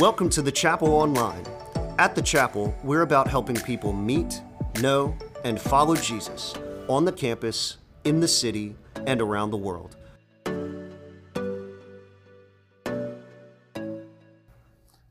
Welcome to the Chapel Online. At the Chapel, we're about helping people meet, know, and follow Jesus on the campus, in the city, and around the world.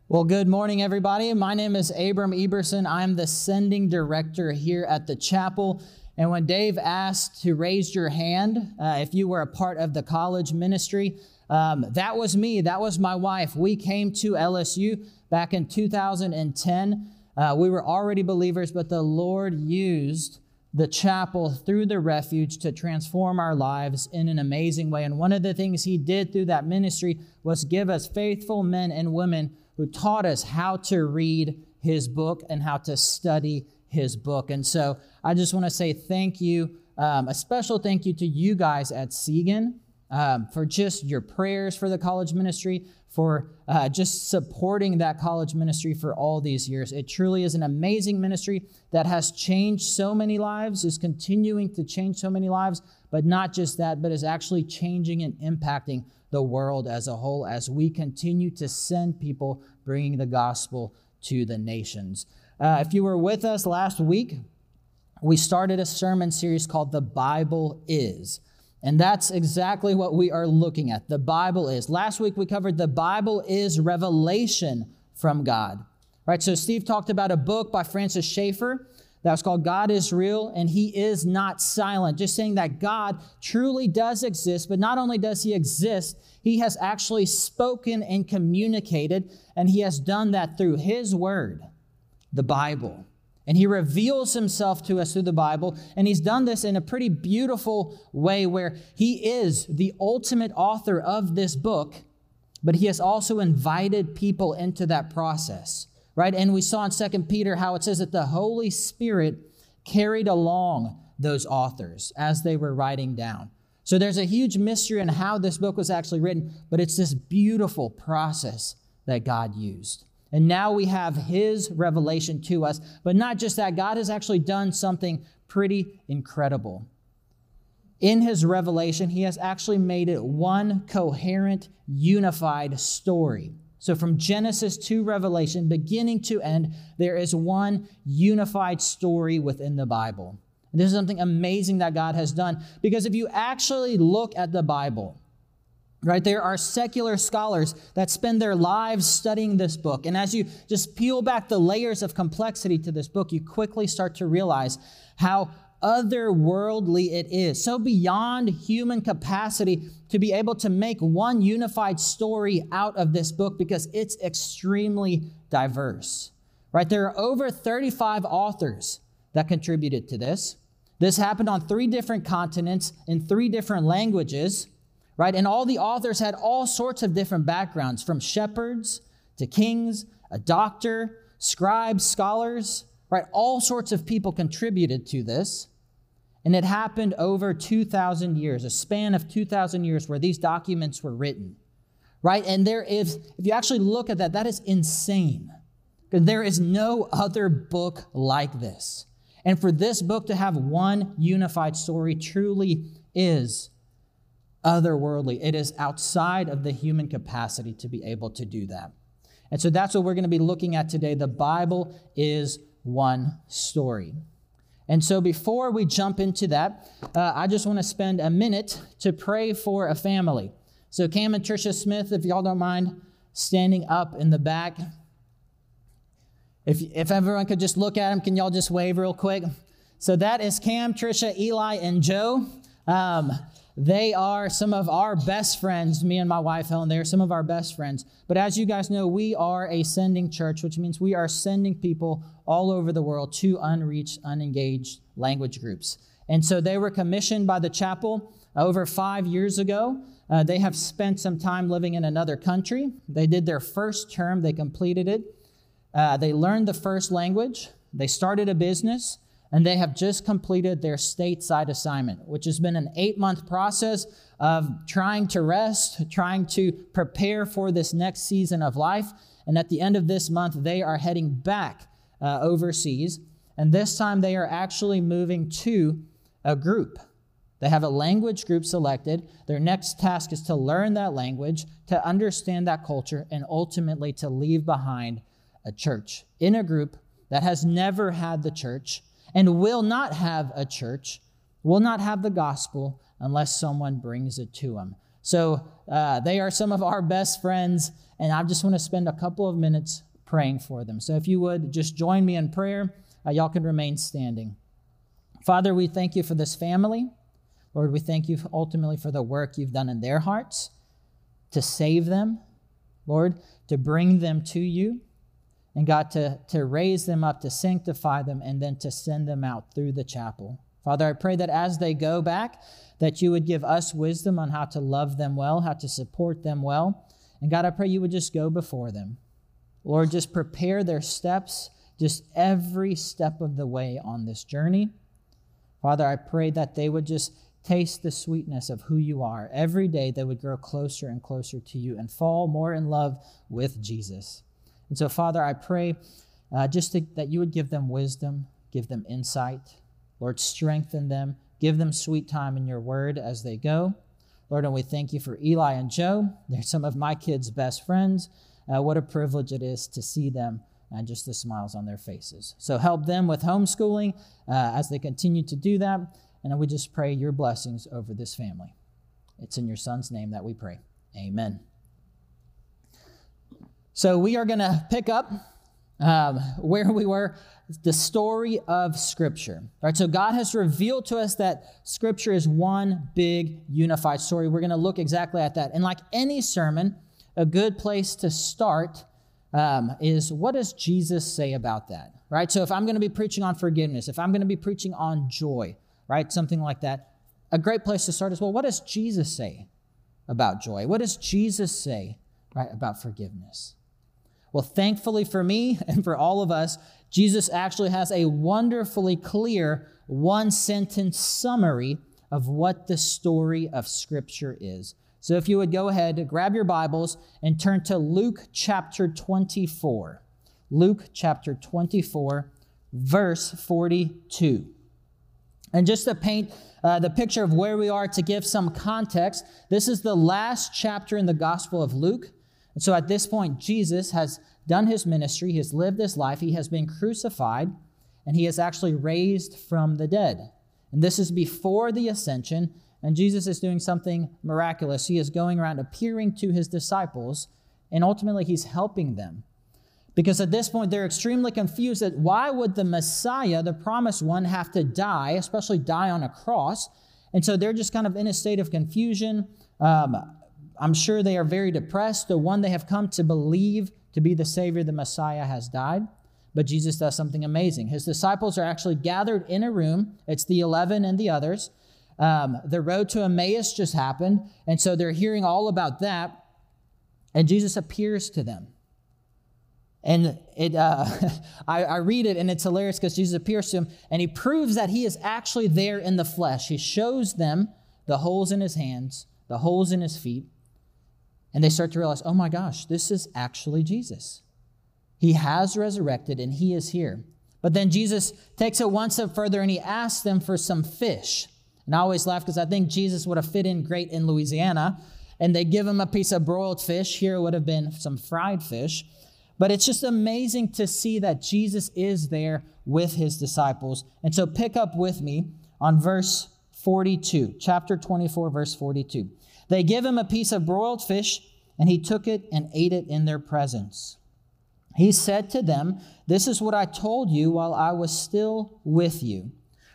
Well, good morning, everybody. My name is Abram Ebersohn. I'm the sending director here at the chapel. And when Dave asked to raise your hand uh, if you were a part of the college ministry, um, that was me. That was my wife. We came to LSU back in 2010. Uh, we were already believers, but the Lord used the chapel through the refuge to transform our lives in an amazing way. And one of the things He did through that ministry was give us faithful men and women who taught us how to read His book and how to study His book. And so I just want to say thank you, um, a special thank you to you guys at Siegen um, for just your prayers for the college ministry, for uh, just supporting that college ministry for all these years. It truly is an amazing ministry that has changed so many lives, is continuing to change so many lives, but not just that, but is actually changing and impacting the world as a whole as we continue to send people bringing the gospel to the nations. Uh, if you were with us last week, we started a sermon series called The Bible Is. And that's exactly what we are looking at. The Bible is. Last week we covered the Bible is revelation from God. Right? So Steve talked about a book by Francis Schaeffer that was called God is Real and He is Not Silent. Just saying that God truly does exist, but not only does He exist, He has actually spoken and communicated, and He has done that through His Word, the Bible. And he reveals himself to us through the Bible. And he's done this in a pretty beautiful way where he is the ultimate author of this book, but he has also invited people into that process, right? And we saw in Second Peter how it says that the Holy Spirit carried along those authors as they were writing down. So there's a huge mystery in how this book was actually written, but it's this beautiful process that God used. And now we have his revelation to us. But not just that, God has actually done something pretty incredible. In his revelation, he has actually made it one coherent, unified story. So from Genesis to Revelation, beginning to end, there is one unified story within the Bible. And this is something amazing that God has done because if you actually look at the Bible, right? There are secular scholars that spend their lives studying this book. And as you just peel back the layers of complexity to this book, you quickly start to realize how otherworldly it is, so beyond human capacity to be able to make one unified story out of this book because it's extremely diverse. Right? There are over 35 authors that contributed to this. This happened on three different continents in three different languages right? And all the authors had all sorts of different backgrounds from shepherds to kings, a doctor, scribes, scholars, right? All sorts of people contributed to this. And it happened over 2,000 years, a span of 2,000 years where these documents were written, right? And there is, if you actually look at that, that is insane. Because there is no other book like this. And for this book to have one unified story truly is otherworldly. It is outside of the human capacity to be able to do that. And so that's what we're going to be looking at today. The Bible is one story. And so before we jump into that, uh, I just want to spend a minute to pray for a family. So, Cam and Tricia Smith, if y'all don't mind standing up in the back. If, if everyone could just look at them, can y'all just wave real quick? So, that is Cam, Tricia, Eli, and Joe. Um, they are some of our best friends, me and my wife Helen, they're some of our best friends. But as you guys know, we are a sending church, which means we are sending people all over the world to unreached, unengaged language groups. And so they were commissioned by the chapel over five years ago. Uh, they have spent some time living in another country. They did their first term, they completed it. Uh, they learned the first language, they started a business, and they have just completed their stateside assignment, which has been an eight month process of trying to rest, trying to prepare for this next season of life. And at the end of this month, they are heading back uh, overseas. And this time, they are actually moving to a group They have a language group selected. Their next task is to learn that language, to understand that culture, and ultimately to leave behind a church in a group that has never had the church and will not have a church, will not have the gospel unless someone brings it to them. So uh, they are some of our best friends, and I just want to spend a couple of minutes praying for them. So if you would just join me in prayer, uh, y'all can remain standing. Father, we thank you for this family. Lord, we thank you ultimately for the work you've done in their hearts to save them, Lord, to bring them to you, and God, to, to raise them up, to sanctify them, and then to send them out through the chapel. Father, I pray that as they go back, that you would give us wisdom on how to love them well, how to support them well. And God, I pray you would just go before them. Lord, just prepare their steps, just every step of the way on this journey. Father, I pray that they would just taste the sweetness of who you are. Every day they would grow closer and closer to you and fall more in love with Jesus. And so, Father, I pray uh, just to, that you would give them wisdom, give them insight. Lord, strengthen them, give them sweet time in your word as they go. Lord, and we thank you for Eli and Joe. They're some of my kids' best friends. Uh, what a privilege it is to see them and just the smiles on their faces. So help them with homeschooling uh, as they continue to do that. And we just pray your blessings over this family. It's in your son's name that we pray. Amen. So we are going to pick up um, where we were, the story of Scripture. All right, so God has revealed to us that Scripture is one big unified story. We're going to look exactly at that. And like any sermon, a good place to start um, is what does Jesus say about that? Right. So if I'm going to be preaching on forgiveness, if I'm going to be preaching on joy, right? Something like that. A great place to start is well, what does Jesus say about joy? What does Jesus say, right, about forgiveness? Well, thankfully for me and for all of us, Jesus actually has a wonderfully clear one sentence summary of what the story of Scripture is. So if you would go ahead, grab your Bibles, and turn to Luke chapter 24. Luke chapter 24, verse 42. And just to paint uh, the picture of where we are, to give some context, this is the last chapter in the Gospel of Luke. And so at this point, Jesus has done his ministry, he has lived his life, he has been crucified, and he is actually raised from the dead. And this is before the ascension, and Jesus is doing something miraculous. He is going around appearing to his disciples, and ultimately, he's helping them. Because at this point, they're extremely confused that why would the Messiah, the promised one, have to die, especially die on a cross? And so they're just kind of in a state of confusion. Um, I'm sure they are very depressed. The one they have come to believe to be the Savior, the Messiah, has died. But Jesus does something amazing. His disciples are actually gathered in a room. It's the 11 and the others. Um, the road to Emmaus just happened. And so they're hearing all about that. And Jesus appears to them. And it, uh, I, I, read it and it's hilarious because Jesus appears to him and he proves that he is actually there in the flesh. He shows them the holes in his hands, the holes in his feet, and they start to realize, oh my gosh, this is actually Jesus. He has resurrected and he is here. But then Jesus takes it one step further and he asks them for some fish. And I always laugh because I think Jesus would have fit in great in Louisiana. And they give him a piece of broiled fish. Here would have been some fried fish. But it's just amazing to see that Jesus is there with his disciples. And so pick up with me on verse 42, chapter 24, verse 42. They give him a piece of broiled fish, and he took it and ate it in their presence. He said to them, This is what I told you while I was still with you.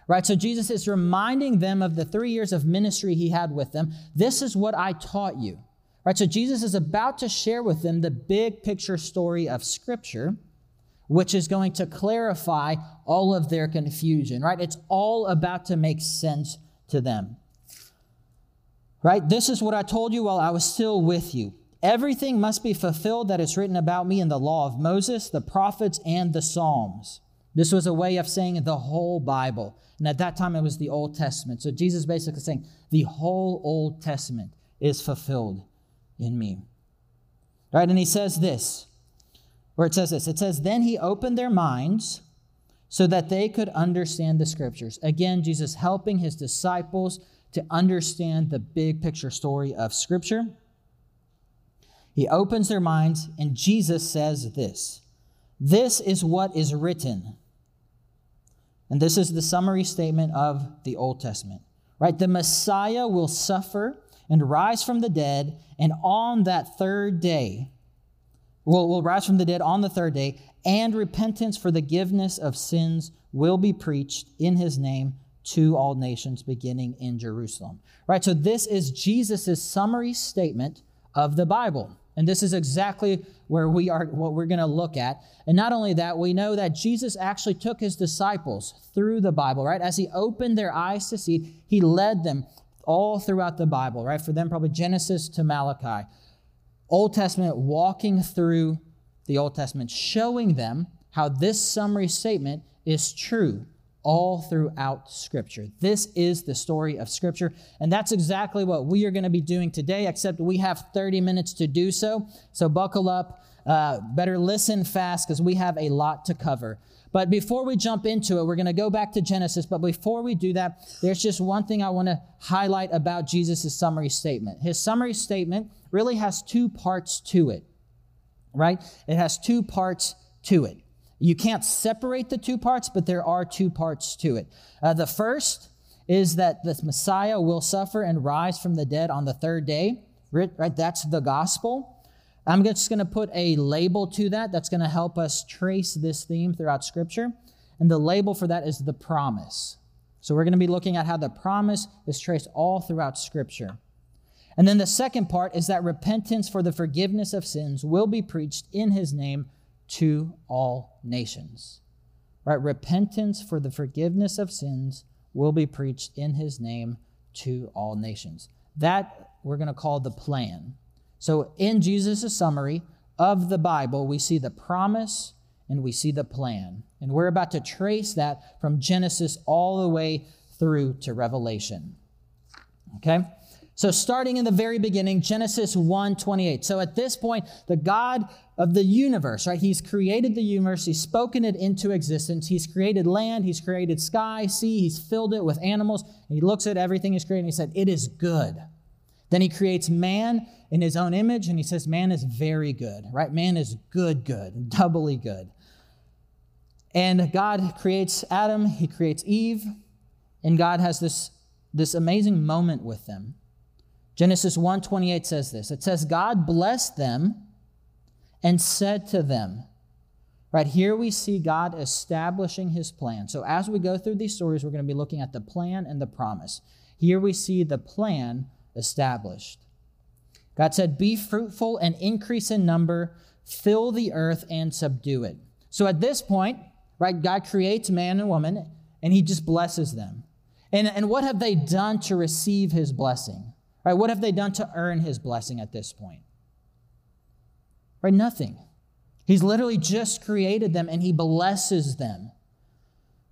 Right? So Jesus is reminding them of the three years of ministry he had with them. This is what I taught you. Right, so Jesus is about to share with them the big picture story of Scripture, which is going to clarify all of their confusion, right? It's all about to make sense to them. Right? This is what I told you while I was still with you. Everything must be fulfilled that is written about me in the law of Moses, the prophets, and the Psalms. This was a way of saying the whole Bible. And at that time, it was the Old Testament. So Jesus basically saying the whole Old Testament is fulfilled in me. Right? And he says this, where it says this it says, Then he opened their minds so that they could understand the scriptures. Again, Jesus helping his disciples to understand the big picture story of Scripture. He opens their minds, and Jesus says this This is what is written. And this is the summary statement of the Old Testament, right? The Messiah will suffer and rise from the dead, and on that third day, will, will rise from the dead on the third day, and repentance for the forgiveness of sins will be preached in his name to all nations beginning in Jerusalem. Right? So this is Jesus' summary statement of the Bible. And this is exactly where we are, what we're going to look at. And not only that, we know that Jesus actually took his disciples through the Bible, right? As he opened their eyes to see, he led them all throughout the Bible, right? For them, probably Genesis to Malachi. Old Testament, walking through the Old Testament, showing them how this summary statement is true all throughout Scripture. This is the story of Scripture, and that's exactly what we are going to be doing today, except we have 30 minutes to do so. So buckle up. Uh, better listen fast because we have a lot to cover. But before we jump into it, we're going to go back to Genesis. But before we do that, there's just one thing I want to highlight about Jesus' summary statement. His summary statement really has two parts to it, right? It has two parts to it. You can't separate the two parts, but there are two parts to it. Uh, the first is that the Messiah will suffer and rise from the dead on the third day. Right? That's the gospel. I'm just going to put a label to that that's going to help us trace this theme throughout Scripture. And the label for that is the promise. So we're going to be looking at how the promise is traced all throughout Scripture. And then the second part is that repentance for the forgiveness of sins will be preached in his name to all nations. Right? Repentance for the forgiveness of sins will be preached in his name to all nations. That we're going to call the plan. So, in Jesus' summary of the Bible, we see the promise and we see the plan. And we're about to trace that from Genesis all the way through to Revelation. Okay? So starting in the very beginning, Genesis 1 28. So at this point, the God of the universe, right? He's created the universe, he's spoken it into existence. He's created land, he's created sky, sea, he's filled it with animals. He looks at everything he's created and he said, It is good. Then he creates man in his own image and he says, Man is very good, right? Man is good, good, doubly good. And God creates Adam, he creates Eve, and God has this, this amazing moment with them Genesis 1:28 says this. It says God blessed them and said to them, Right here we see God establishing his plan. So as we go through these stories, we're going to be looking at the plan and the promise. Here we see the plan established. God said, Be fruitful and increase in number, fill the earth and subdue it. So at this point, right, God creates man and woman and he just blesses them. And, and what have they done to receive his blessing? Right? What have they done to earn his blessing at this point? Right? Nothing. He's literally just created them and he blesses them.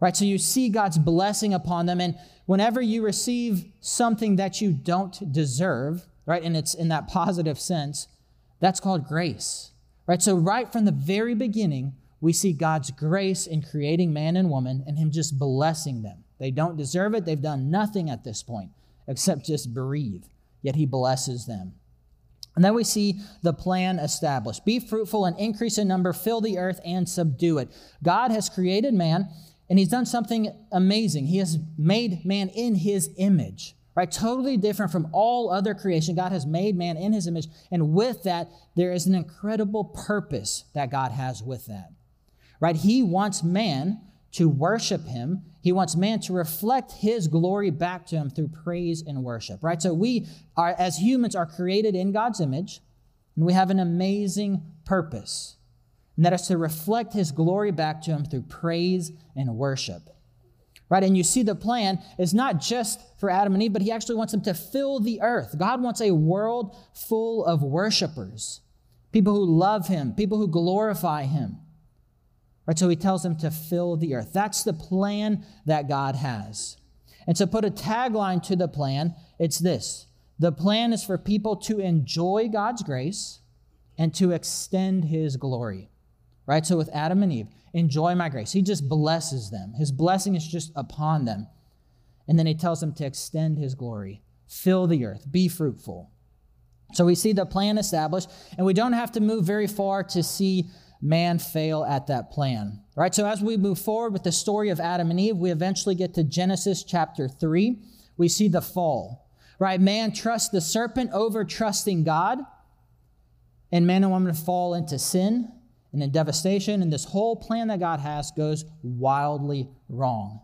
Right? So you see God's blessing upon them. And whenever you receive something that you don't deserve, right, and it's in that positive sense, that's called grace. Right? So, right from the very beginning, we see God's grace in creating man and woman and him just blessing them. They don't deserve it, they've done nothing at this point except just breathe yet he blesses them. And then we see the plan established be fruitful and increase in number, fill the earth and subdue it. God has created man, and he's done something amazing. He has made man in his image, right? Totally different from all other creation. God has made man in his image, and with that, there is an incredible purpose that God has with that, right? He wants man to worship him. He wants man to reflect his glory back to him through praise and worship, right? So we are, as humans, are created in God's image, and we have an amazing purpose. And that is to reflect his glory back to him through praise and worship. Right? And you see the plan is not just for Adam and Eve, but he actually wants them to fill the earth. God wants a world full of worshipers, people who love him, people who glorify him. Right? So he tells them to fill the earth. That's the plan that God has. And to put a tagline to the plan, it's this the plan is for people to enjoy God's grace and to extend his glory. Right? So with Adam and Eve, enjoy my grace. He just blesses them. His blessing is just upon them. And then he tells them to extend his glory, fill the earth, be fruitful. So we see the plan established, and we don't have to move very far to see man fail at that plan. Right? So as we move forward with the story of Adam and Eve, we eventually get to Genesis chapter 3. We see the fall. Right? Man trusts the serpent over trusting God, and man and woman fall into sin and in devastation, and this whole plan that God has goes wildly wrong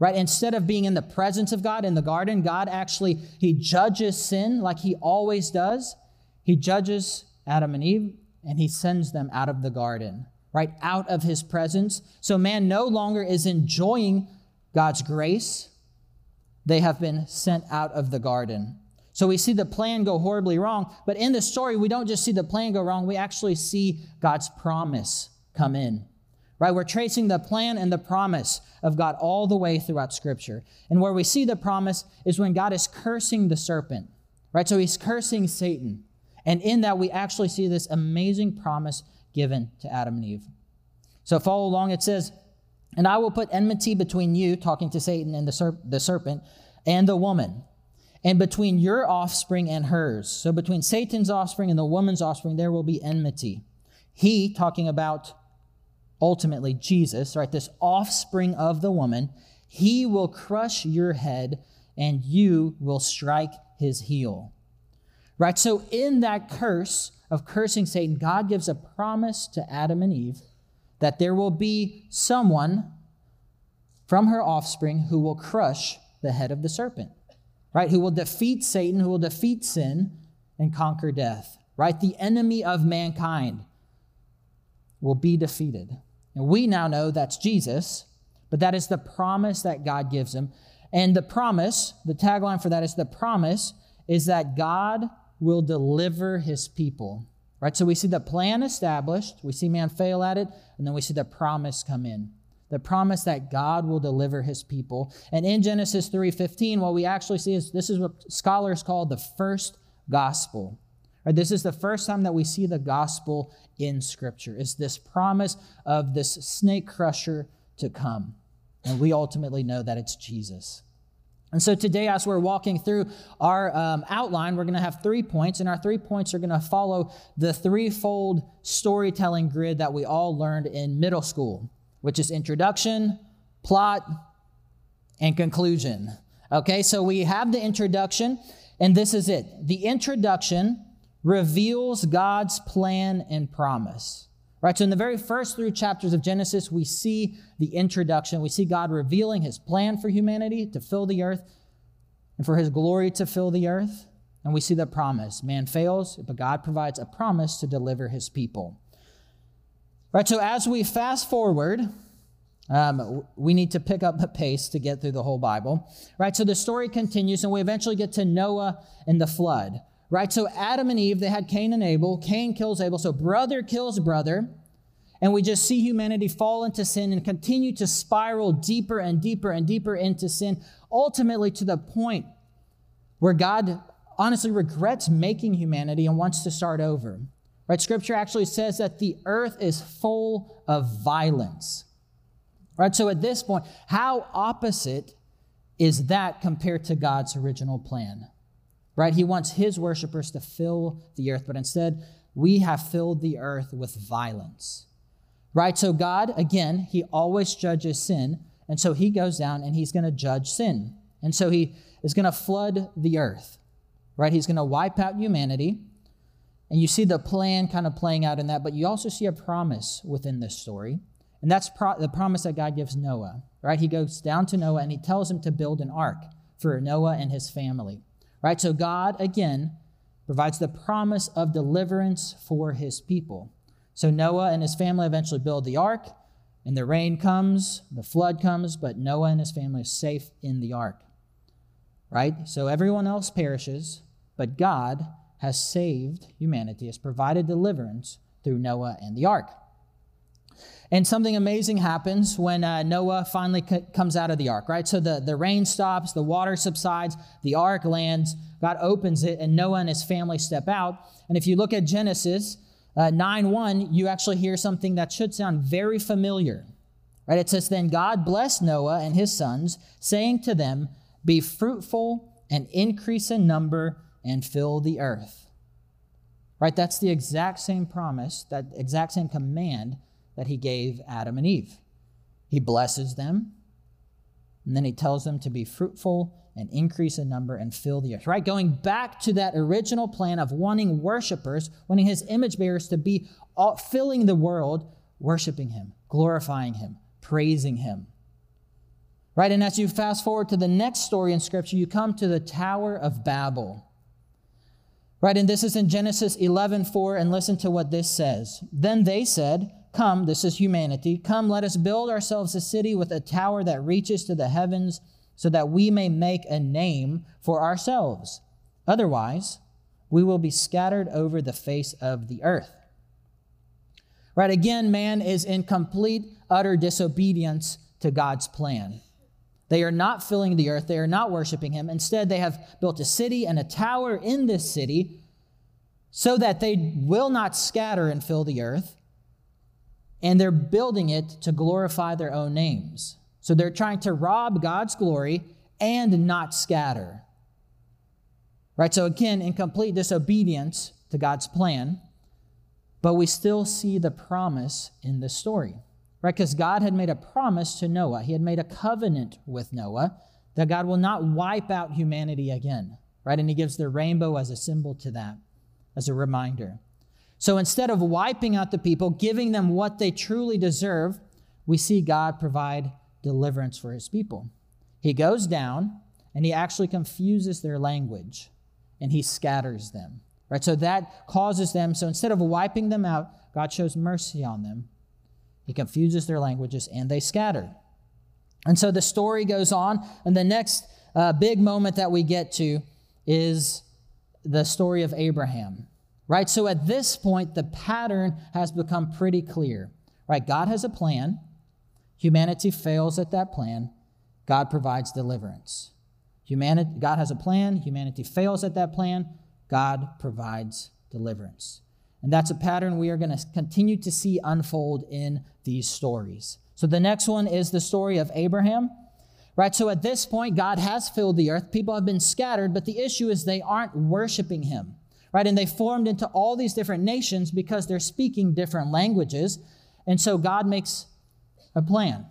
right? Instead of being in the presence of god in the garden god actually he judges sin like he always does. He judges adam and eve and he sends them out of the garden right? Out of his presence. So man no longer is enjoying god's grace. They have been sent out of the garden so we see the plan go horribly wrong but in the story we don't just see the plan go wrong we actually see god's promise come in right? We're tracing the plan and the promise of God all the way throughout Scripture. And where we see the promise is when God is cursing the serpent, right? So he's cursing Satan. And in that, we actually see this amazing promise given to Adam and Eve. So follow along. It says, And I will put enmity between you, talking to Satan and the, serp- the serpent, and the woman, and between your offspring and hers. So between Satan's offspring and the woman's offspring, there will be enmity. He, talking about ultimately Jesus, right, this offspring of the woman, he will crush your head and you will strike his heel. Right? So, in that curse of cursing Satan, God gives a promise to Adam and Eve that there will be someone from her offspring who will crush the head of the serpent, right? Who will defeat Satan, who will defeat sin and conquer death, right? The enemy of mankind will be defeated. And we now know that's Jesus, but that is the promise that God gives him. And the promise, the tagline for that is the promise is that God will deliver his people. Right? So we see the plan established, we see man fail at it, and then we see the promise come in. The promise that God will deliver his people. And in Genesis 3:15, what we actually see is this is what scholars call the first gospel. Right, this is the first time that we see the gospel in Scripture. Is this promise of this snake crusher to come. And we ultimately know that it's Jesus. And so today, as we're walking through our um, outline, we're going to have three points, and our three points are going to follow the threefold storytelling grid that we all learned in middle school, which is introduction, plot, and conclusion. Okay, so we have the introduction, and this is it. The introduction reveals God's plan and promise. Right? So in the very first three chapters of Genesis, we see the introduction. We see God revealing his plan for humanity to fill the earth and for his glory to fill the earth. And we see the promise. Man fails, but God provides a promise to deliver his people. Right? So as we fast forward, um, we need to pick up the pace to get through the whole Bible. Right? So the story continues, and we eventually get to Noah and the flood right? So Adam and Eve, they had Cain and Abel. Cain kills Abel. So brother kills brother. And we just see humanity fall into sin and continue to spiral deeper and deeper and deeper into sin, ultimately to the point where God honestly regrets making humanity and wants to start over. Right? Scripture actually says that the earth is full of violence. Right? So at this point, how opposite is that compared to God's original plan? right? He wants his worshipers to fill the earth, but instead, we have filled the earth with violence, right? So, God, again, he always judges sin, and so he goes down and he's going to judge sin. And so he is going to flood the earth, right? He's going to wipe out humanity. And you see the plan kind of playing out in that, but you also see a promise within this story. And that's pro- the promise that God gives Noah, right? He goes down to Noah and he tells him to build an ark for Noah and his family. Right? So God, again, provides the promise of deliverance for his people. So Noah and his family eventually build the ark, and the rain comes, the flood comes, but Noah and his family are safe in the ark. Right? So everyone else perishes, but God has saved humanity, has provided deliverance through Noah and the ark. And something amazing happens when uh, Noah finally c- comes out of the ark, right? So the, the rain stops, the water subsides, the ark lands, God opens it, and Noah and his family step out. And if you look at Genesis uh, 9 1, you actually hear something that should sound very familiar, right? It says, Then God blessed Noah and his sons, saying to them, Be fruitful and increase in number and fill the earth. Right? That's the exact same promise, that exact same command that he gave Adam and Eve. He blesses them, and then he tells them to be fruitful and increase in number and fill the earth. Right? Going back to that original plan of wanting worshipers, wanting his image bearers to be all, filling the world, worshiping him, glorifying him, praising him. Right? And as you fast forward to the next story in Scripture, you come to the Tower of Babel. Right? And this is in Genesis 11 4, and listen to what this says. Then they said, Come, this is humanity, come, let us build ourselves a city with a tower that reaches to the heavens, so that we may make a name for ourselves. Otherwise, we will be scattered over the face of the earth. Right? Again, man is in complete, utter disobedience to God's plan. They are not filling the earth, they are not worshiping him. Instead, they have built a city and a tower in this city so that they will not scatter and fill the earth. And they're building it to glorify their own names. So they're trying to rob God's glory and not scatter. Right? So again, in complete disobedience to God's plan, but we still see the promise in this story right? Because God had made a promise to Noah. He had made a covenant with Noah that God will not wipe out humanity again, right? And he gives the rainbow as a symbol to that, as a reminder. So instead of wiping out the people, giving them what they truly deserve, we see God provide deliverance for his people. He goes down and he actually confuses their language and he scatters them. Right? So that causes them, so instead of wiping them out, God shows mercy on them he confuses their languages and they scatter. And so the story goes on, and the next uh, big moment that we get to is the story of Abraham. Right? So at this point, the pattern has become pretty clear. Right? God has a plan. Humanity fails at that plan. God provides deliverance. Humanity, God has a plan. Humanity fails at that plan. God provides deliverance. And that's a pattern we are going to continue to see unfold in these stories. So the next one is the story of Abraham. Right? So at this point, God has filled the earth. People have been scattered, but the issue is they aren't worshiping him. Right? And they formed into all these different nations because they're speaking different languages. And so God makes a plan.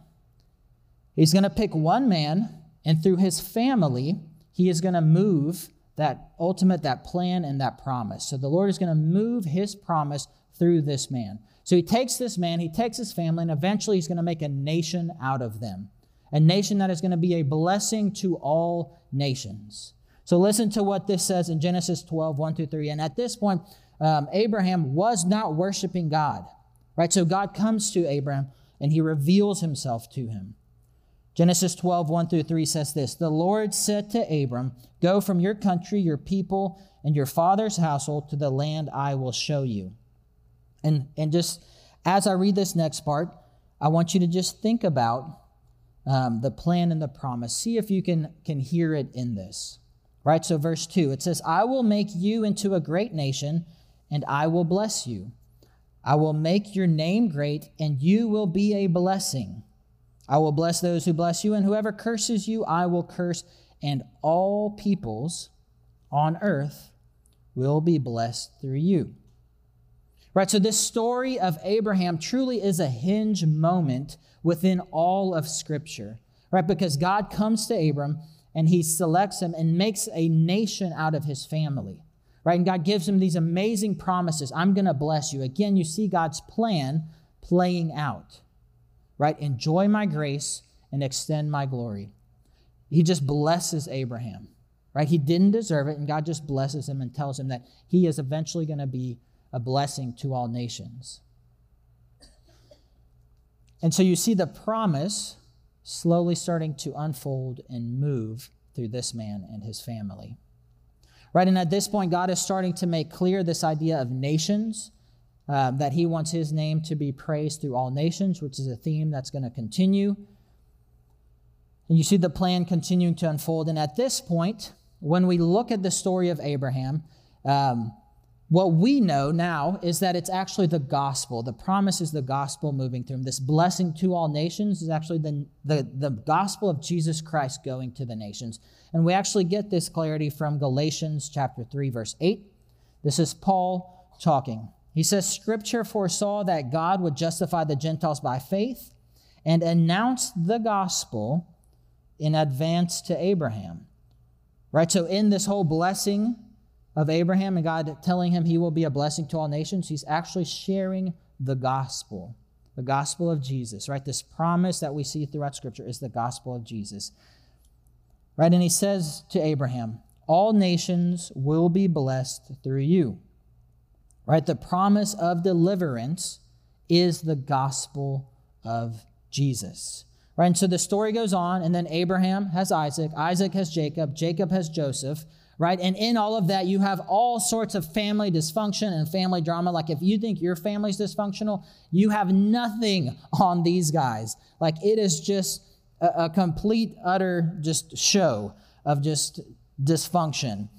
He's going to pick one man, and through his family, he is going to move that ultimate, that plan, and that promise. So the Lord is going to move his promise through this man. So he takes this man, he takes his family, and eventually he's going to make a nation out of them. A nation that is going to be a blessing to all nations. So listen to what this says in Genesis 12, 1 through 3. And at this point, um, Abraham was not worshiping God, right? So God comes to Abraham and he reveals himself to him. Genesis 12, 1 through 3 says this The Lord said to Abram, Go from your country, your people, and your father's household to the land I will show you. And, and just as I read this next part, I want you to just think about um, the plan and the promise. See if you can, can hear it in this. Right? So, verse 2, it says, I will make you into a great nation, and I will bless you. I will make your name great, and you will be a blessing. I will bless those who bless you, and whoever curses you, I will curse, and all peoples on earth will be blessed through you. Right, so this story of Abraham truly is a hinge moment within all of Scripture, right? Because God comes to Abram and he selects him and makes a nation out of his family, right? And God gives him these amazing promises I'm going to bless you. Again, you see God's plan playing out right? Enjoy my grace and extend my glory. He just blesses Abraham, right? He didn't deserve it, and God just blesses him and tells him that he is eventually going to be a blessing to all nations. And so you see the promise slowly starting to unfold and move through this man and his family. Right? And at this point, God is starting to make clear this idea of nations uh, that he wants his name to be praised through all nations, which is a theme that's going to continue. And you see the plan continuing to unfold. And at this point, when we look at the story of Abraham, um, what we know now is that it's actually the gospel. The promise is the gospel moving through him. This blessing to all nations is actually the, the, the gospel of Jesus Christ going to the nations. And we actually get this clarity from Galatians chapter 3, verse 8. This is Paul talking. He says, Scripture foresaw that God would justify the Gentiles by faith and announce the gospel in advance to Abraham. Right? So, in this whole blessing of Abraham and God telling him he will be a blessing to all nations, he's actually sharing the gospel, the gospel of Jesus, right? This promise that we see throughout Scripture is the gospel of Jesus. Right? And he says to Abraham, All nations will be blessed through you. Right? The promise of deliverance is the gospel of Jesus. Right? And so the story goes on, and then Abraham has Isaac, Isaac has Jacob, Jacob has Joseph right? And in all of that, you have all sorts of family dysfunction and family drama. Like if you think your family's dysfunctional, you have nothing on these guys. Like it is just a, a complete, utter just show of just dysfunction.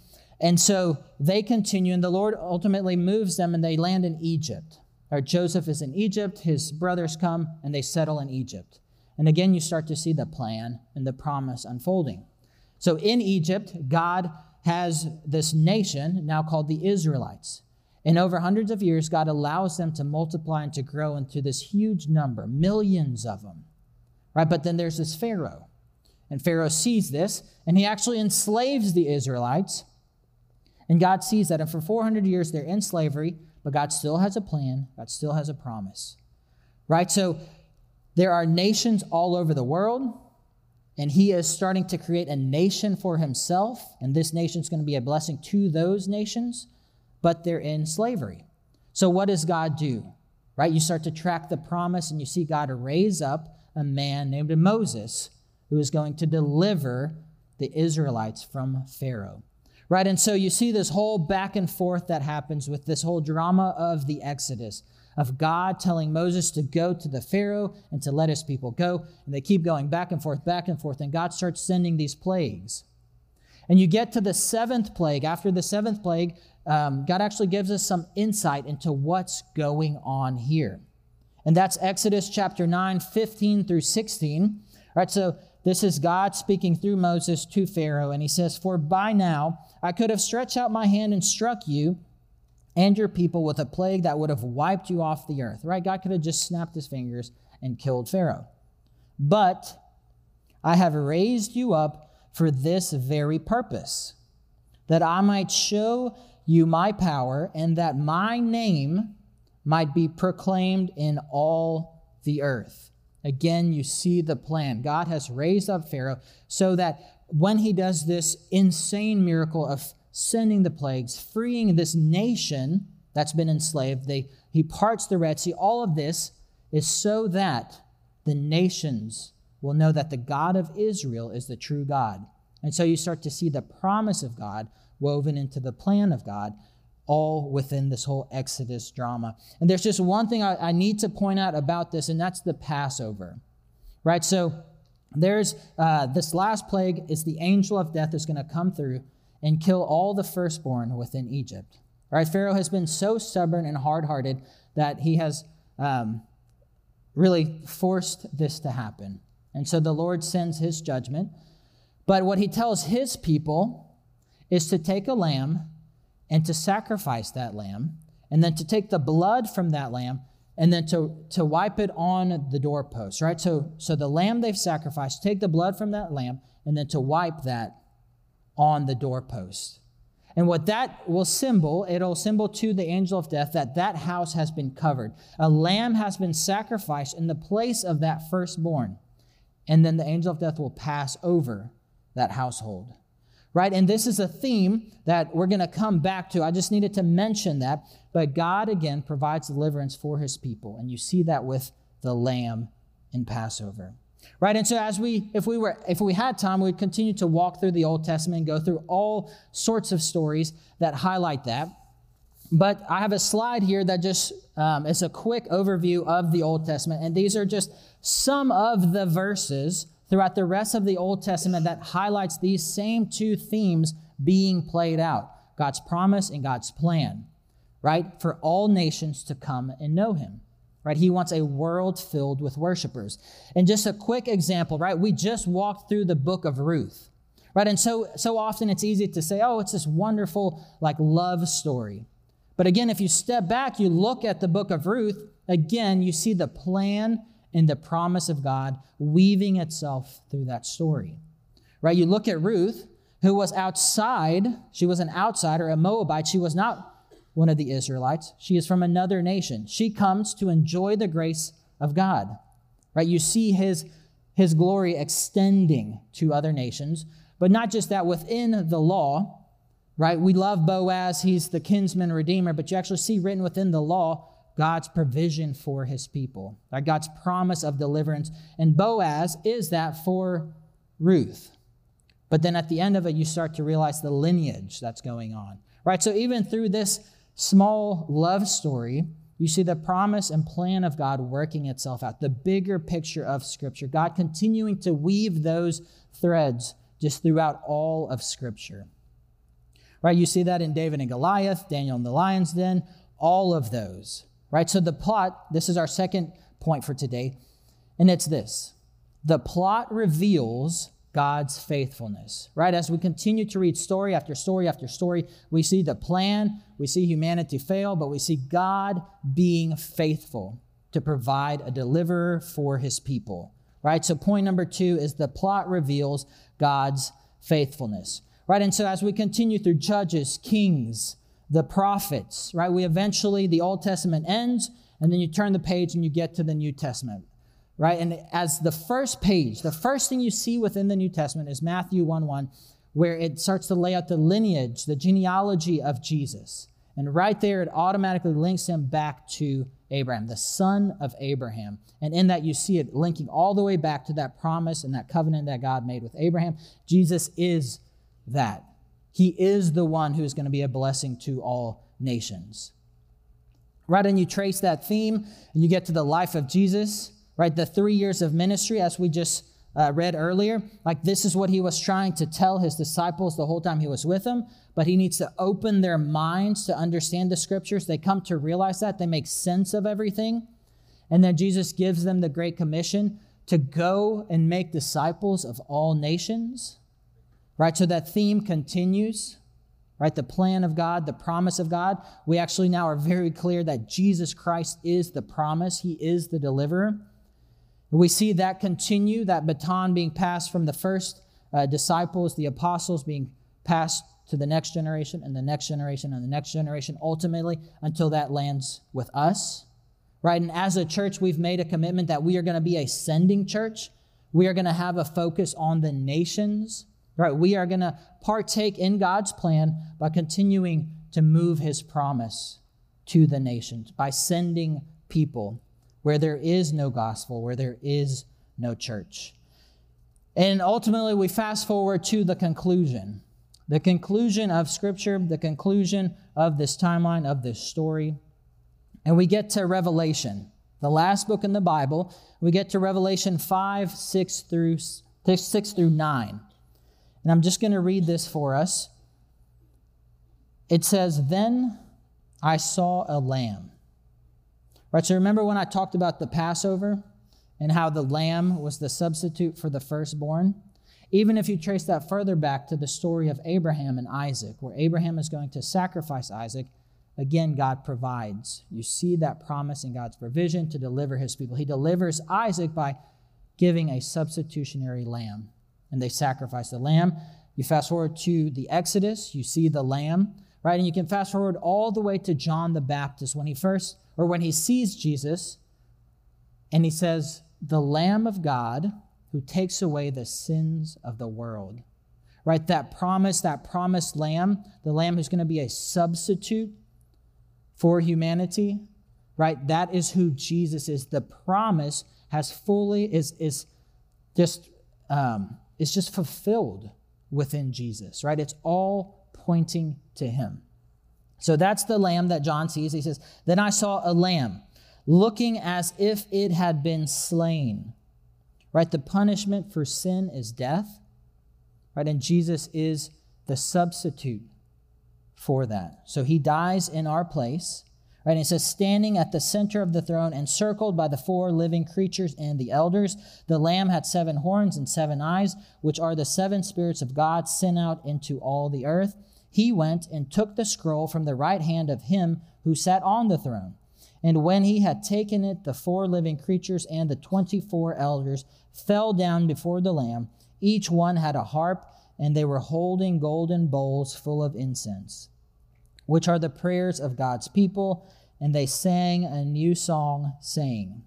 And so they continue, and the Lord ultimately moves them, and they land in Egypt. Or Joseph is in Egypt, his brothers come, and they settle in Egypt. And again, you start to see the plan and the promise unfolding. So in Egypt, God has this nation now called the Israelites. And over hundreds of years, God allows them to multiply and to grow into this huge number, millions of them. Right? But then there's this Pharaoh. And Pharaoh sees this, and he actually enslaves the Israelites. And God sees that. And for 400 years, they're in slavery, but God still has a plan, God still has a promise. Right? So there are nations all over the world and he is starting to create a nation for himself, and this nation is going to be a blessing to those nations, but they're in slavery. So, what does God do? Right? You start to track the promise, and you see God raise up a man named Moses who is going to deliver the Israelites from Pharaoh. Right? And so you see this whole back and forth that happens with this whole drama of the Exodus of God telling Moses to go to the Pharaoh and to let his people go. And they keep going back and forth, back and forth. And God starts sending these plagues. And you get to the seventh plague. After the seventh plague, um, God actually gives us some insight into what's going on here. And that's Exodus chapter 9, 15 through 16. All right, so this is God speaking through Moses to Pharaoh. And he says, For by now I could have stretched out my hand and struck you and your people with a plague that would have wiped you off the earth, right? God could have just snapped his fingers and killed Pharaoh. But I have raised you up for this very purpose, that I might show you my power and that my name might be proclaimed in all the earth. Again, you see the plan. God has raised up Pharaoh so that when he does this insane miracle of sending the plagues, freeing this nation that's been enslaved. They, he parts the Red Sea. All of this is so that the nations will know that the God of Israel is the true God. And so you start to see the promise of God woven into the plan of God, all within this whole Exodus drama. And there's just one thing I, I need to point out about this, and that's the Passover. Right? So there's uh, this last plague is the angel of death is going to come through and kill all the firstborn within Egypt. Right? Pharaoh has been so stubborn and hard hearted that he has um, really forced this to happen. And so the Lord sends his judgment. But what he tells his people is to take a lamb and to sacrifice that lamb, and then to take the blood from that lamb and then to, to wipe it on the doorpost, right? So, so the lamb they've sacrificed, take the blood from that lamb, and then to wipe that on the doorpost. And what that will symbol, it'll symbol to the angel of death that that house has been covered. A lamb has been sacrificed in the place of that firstborn. And then the angel of death will pass over that household. Right? And this is a theme that we're going to come back to. I just needed to mention that. But God, again, provides deliverance for his people. And you see that with the lamb in Passover. Right? And so as we if we were if we had time, we'd continue to walk through the Old Testament and go through all sorts of stories that highlight that. But I have a slide here that just um, is a quick overview of the Old Testament, and these are just some of the verses throughout the rest of the Old Testament that highlights these same two themes being played out: God's promise and God's plan. right? For all nations to come and know him, right? He wants a world filled with worshipers. And just a quick example, right? We just walked through the book of Ruth, right? And so, so often it's easy to say, oh, it's this wonderful, like, love story. But again, if you step back, you look at the book of Ruth, again, you see the plan and the promise of God weaving itself through that story, right? You look at Ruth, who was outside, she was an outsider, a Moabite. She was not one of the Israelites. She is from another nation. She comes to enjoy the grace of God. Right? You see his, his glory extending to other nations, but not just that within the law, right? We love Boaz, he's the kinsman redeemer, but you actually see written within the law God's provision for his people, right? God's promise of deliverance. And Boaz is that for Ruth. But then at the end of it, you start to realize the lineage that's going on, right? So even through this small love story, you see the promise and plan of God working itself out, the bigger picture of Scripture, God continuing to weave those threads just throughout all of Scripture. Right? You see that in David and Goliath, Daniel in the lion's den, all of those. Right? So the plot, this is our second point for today, and it's this the plot reveals God's faithfulness, right? As we continue to read story after story after story, we see the plan, we see humanity fail, but we see God being faithful to provide a deliverer for his people, right? So, point number two is the plot reveals God's faithfulness, right? And so, as we continue through Judges, Kings, the prophets, right, we eventually, the Old Testament ends, and then you turn the page and you get to the New Testament right? And as the first page, the first thing you see within the New Testament is Matthew 1 1, where it starts to lay out the lineage, the genealogy of Jesus. And right there, it automatically links him back to Abraham, the son of Abraham. And in that, you see it linking all the way back to that promise and that covenant that God made with Abraham. Jesus is that. He is the one who is going to be a blessing to all nations. Right, and you trace that theme, and you get to the life of Jesus right? The three years of ministry, as we just uh, read earlier, like this is what he was trying to tell his disciples the whole time he was with them, but he needs to open their minds to understand the scriptures. They come to realize that, they make sense of everything. And then Jesus gives them the Great Commission to go and make disciples of all nations, right? So that theme continues, right? The plan of God, the promise of God. We actually now are very clear that Jesus Christ is the promise, He is the deliverer. We see that continue, that baton being passed from the first uh, disciples, the apostles being passed to the next generation and the next generation and the next generation, ultimately until that lands with us. Right? And as a church, we've made a commitment that we are going to be a sending church. We are going to have a focus on the nations. Right? We are going to partake in God's plan by continuing to move his promise to the nations, by sending people where there is no gospel, where there is no church. And ultimately, we fast forward to the conclusion the conclusion of Scripture, the conclusion of this timeline, of this story. And we get to Revelation, the last book in the Bible. We get to Revelation 5, 6 through, 6 through 9. And I'm just going to read this for us. It says, Then I saw a lamb Right, so remember when I talked about the Passover and how the lamb was the substitute for the firstborn? Even if you trace that further back to the story of Abraham and Isaac, where Abraham is going to sacrifice Isaac, again, God provides. You see that promise in God's provision to deliver his people. He delivers Isaac by giving a substitutionary lamb, and they sacrifice the lamb. You fast forward to the Exodus, you see the lamb, right? And you can fast forward all the way to John the Baptist when he first or when he sees Jesus and he says, The Lamb of God who takes away the sins of the world. Right? That promise, that promised lamb, the lamb who's going to be a substitute for humanity, right? That is who Jesus is. The promise has fully, is, is just, um, is just fulfilled within Jesus, right? It's all pointing to him. So that's the lamb that John sees. He says, Then I saw a lamb looking as if it had been slain. Right? The punishment for sin is death. Right? And Jesus is the substitute for that. So he dies in our place. Right? And it says, standing at the center of the throne, encircled by the four living creatures and the elders, the Lamb had seven horns and seven eyes, which are the seven spirits of God sent out into all the earth. He went and took the scroll from the right hand of him who sat on the throne. And when he had taken it, the four living creatures and the twenty four elders fell down before the Lamb. Each one had a harp, and they were holding golden bowls full of incense, which are the prayers of God's people. And they sang a new song, saying,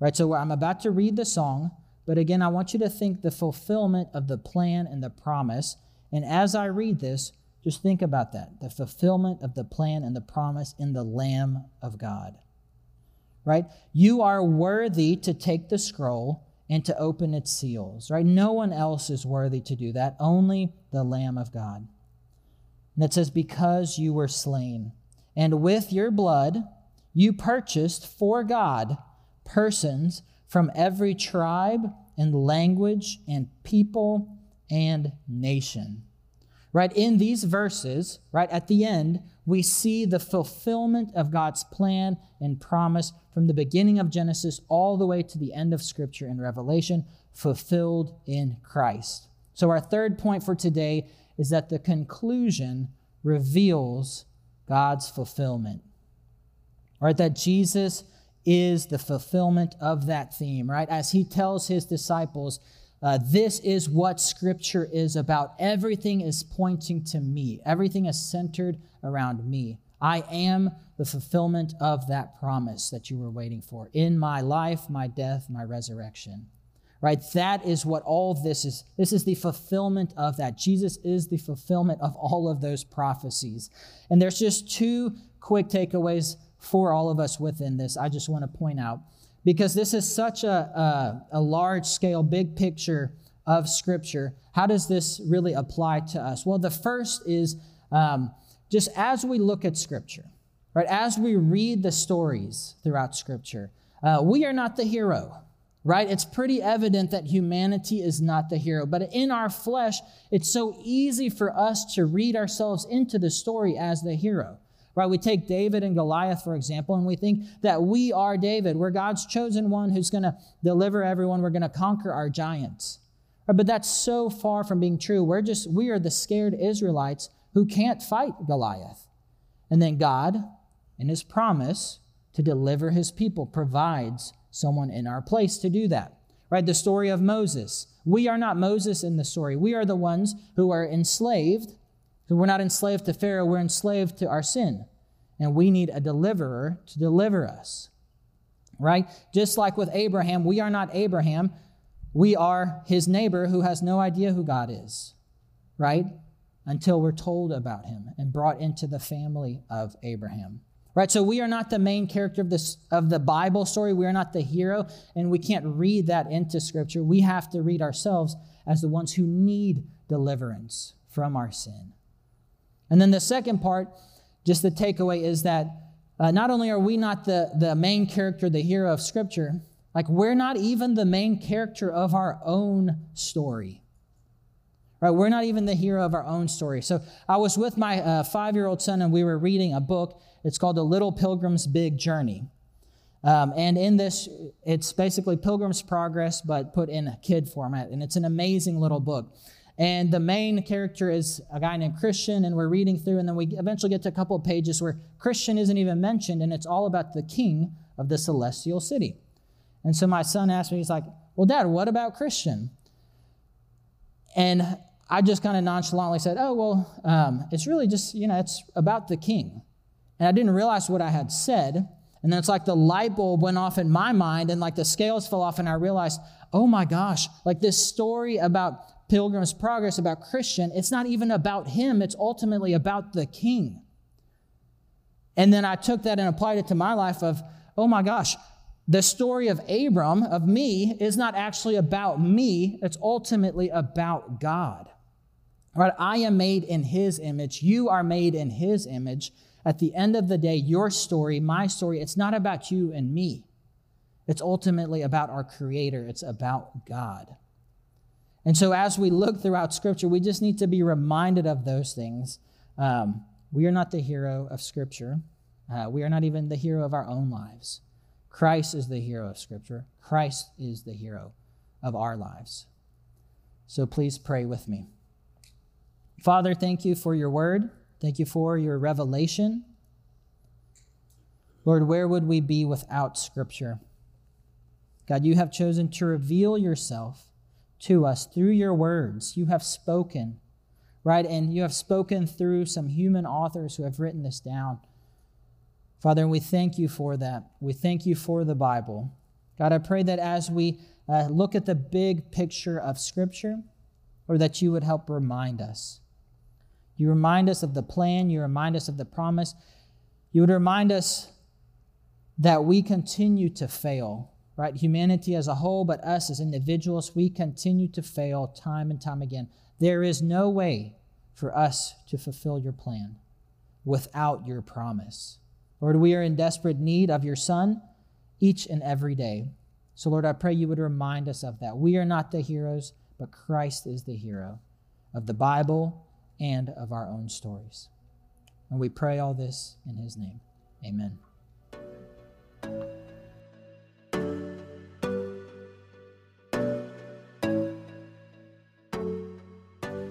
Right, so I'm about to read the song, but again, I want you to think the fulfillment of the plan and the promise. And as I read this, just think about that the fulfillment of the plan and the promise in the Lamb of God. Right? You are worthy to take the scroll and to open its seals. Right? No one else is worthy to do that, only the Lamb of God. And it says, Because you were slain, and with your blood you purchased for God persons from every tribe and language and people and nation right? In these verses, right at the end, we see the fulfillment of God's plan and promise from the beginning of Genesis all the way to the end of Scripture in Revelation, fulfilled in Christ. So, our third point for today is that the conclusion reveals God's fulfillment, right? That Jesus is the fulfillment of that theme, right? As he tells his disciples, uh, this is what Scripture is about. Everything is pointing to me, everything is centered around me. I am the fulfillment of that promise that you were waiting for in my life, my death, my resurrection. Right? That is what all this is. This is the fulfillment of that. Jesus is the fulfillment of all of those prophecies. And there's just two quick takeaways for all of us within this I just want to point out because this is such a, a, a large scale, big picture of Scripture. How does this really apply to us? Well, the first is um, just as we look at Scripture, right, as we read the stories throughout Scripture, uh, we are not the hero, right? It's pretty evident that humanity is not the hero. But in our flesh, it's so easy for us to read ourselves into the story as the hero. Right? We take David and Goliath, for example, and we think that we are David. We're God's chosen one who's going to deliver everyone. We're going to conquer our giants. But that's so far from being true. We're just, we are the scared Israelites who can't fight Goliath. And then God, in his promise to deliver his people, provides someone in our place to do that. Right? The story of Moses. We are not Moses in the story. We are the ones who are enslaved so we're not enslaved to Pharaoh, we're enslaved to our sin. And we need a deliverer to deliver us. Right? Just like with Abraham, we are not Abraham. We are his neighbor who has no idea who God is. Right? Until we're told about him and brought into the family of Abraham. Right? So we are not the main character of this of the Bible story. We are not the hero, and we can't read that into scripture. We have to read ourselves as the ones who need deliverance from our sin. And then the second part, just the takeaway, is that uh, not only are we not the, the main character, the hero of Scripture, like we're not even the main character of our own story. Right? We're not even the hero of our own story. So I was with my uh, five year old son and we were reading a book. It's called The Little Pilgrim's Big Journey. Um, and in this, it's basically Pilgrim's Progress, but put in a kid format. And it's an amazing little book. And the main character is a guy named Christian, and we're reading through, and then we eventually get to a couple of pages where Christian isn't even mentioned, and it's all about the king of the celestial city. And so my son asked me, he's like, Well, Dad, what about Christian? And I just kind of nonchalantly said, Oh, well, um, it's really just, you know, it's about the king. And I didn't realize what I had said. And then it's like the light bulb went off in my mind, and like the scales fell off, and I realized, oh my gosh, like this story about Pilgrim's Progress about Christian, it's not even about him, it's ultimately about the king. And then I took that and applied it to my life of, oh my gosh, the story of Abram, of me, is not actually about me, it's ultimately about God. Right? I am made in his image, you are made in his image. At the end of the day, your story, my story, it's not about you and me. It's ultimately about our Creator, it's about God. And so, as we look throughout Scripture, we just need to be reminded of those things. Um, We are not the hero of Scripture. Uh, we are not even the hero of our own lives. Christ is the hero of Scripture. Christ is the hero of our lives. So please pray with me. Father, thank you for your word. Thank you for your revelation. Lord, where would we be without Scripture? God, you have chosen to reveal yourself to us through your words. You have spoken, right? And you have spoken through some human authors who have written this down. Father, we thank you for that. We thank you for the Bible. God, I pray that as we uh, look at the big picture of Scripture, or that you would help remind us. You remind us of the plan, you remind us of the promise. You would remind us that we continue to fail, right? Humanity as a whole, but us as individuals, we continue to fail time and time again. There is no way for us to fulfill your plan without your promise. Lord, we are in desperate need of your Son each and every day. So, Lord, I pray you would remind us of that. We are not the heroes, but Christ is the hero of the Bible and of our own stories. And we pray all this in his name. Amen.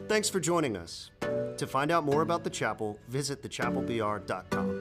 Thanks for joining us. To find out more about the chapel, visit thechapelbr.com.